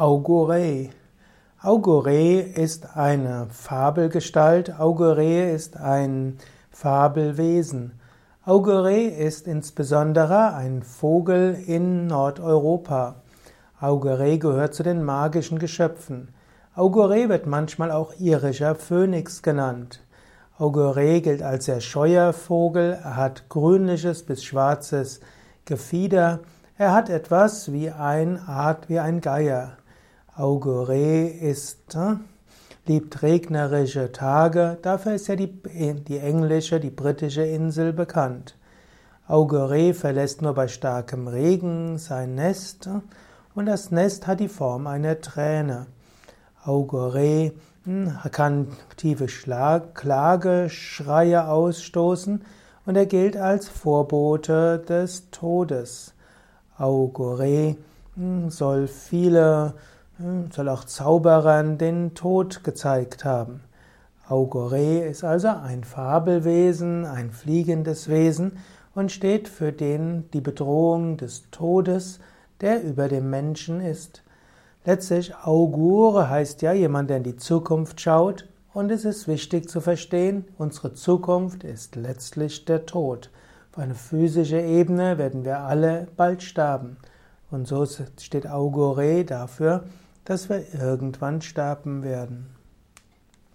Augure. Augure ist eine Fabelgestalt. Augure ist ein Fabelwesen. Augure ist insbesondere ein Vogel in Nordeuropa. Augure gehört zu den magischen Geschöpfen. Augure wird manchmal auch irischer Phönix genannt. Augure gilt als sehr scheuer Vogel. Er hat grünliches bis schwarzes Gefieder. Er hat etwas wie ein Art wie ein Geier. Augure ist, äh, liebt regnerische Tage, dafür ist ja die, die englische, die britische Insel bekannt. Augure verlässt nur bei starkem Regen sein Nest äh, und das Nest hat die Form einer Träne. Augure hm, kann tiefe Schlag Klageschreie ausstoßen und er gilt als Vorbote des Todes. Augure hm, soll viele hm, soll auch Zauberern den Tod gezeigt haben. Augure ist also ein Fabelwesen, ein fliegendes Wesen und steht für den die Bedrohung des Todes, der über dem Menschen ist. Letztlich Augure heißt ja jemand, der in die Zukunft schaut und es ist wichtig zu verstehen, unsere Zukunft ist letztlich der Tod. Auf einer physischen Ebene werden wir alle bald sterben. Und so steht Augure dafür, dass wir irgendwann sterben werden.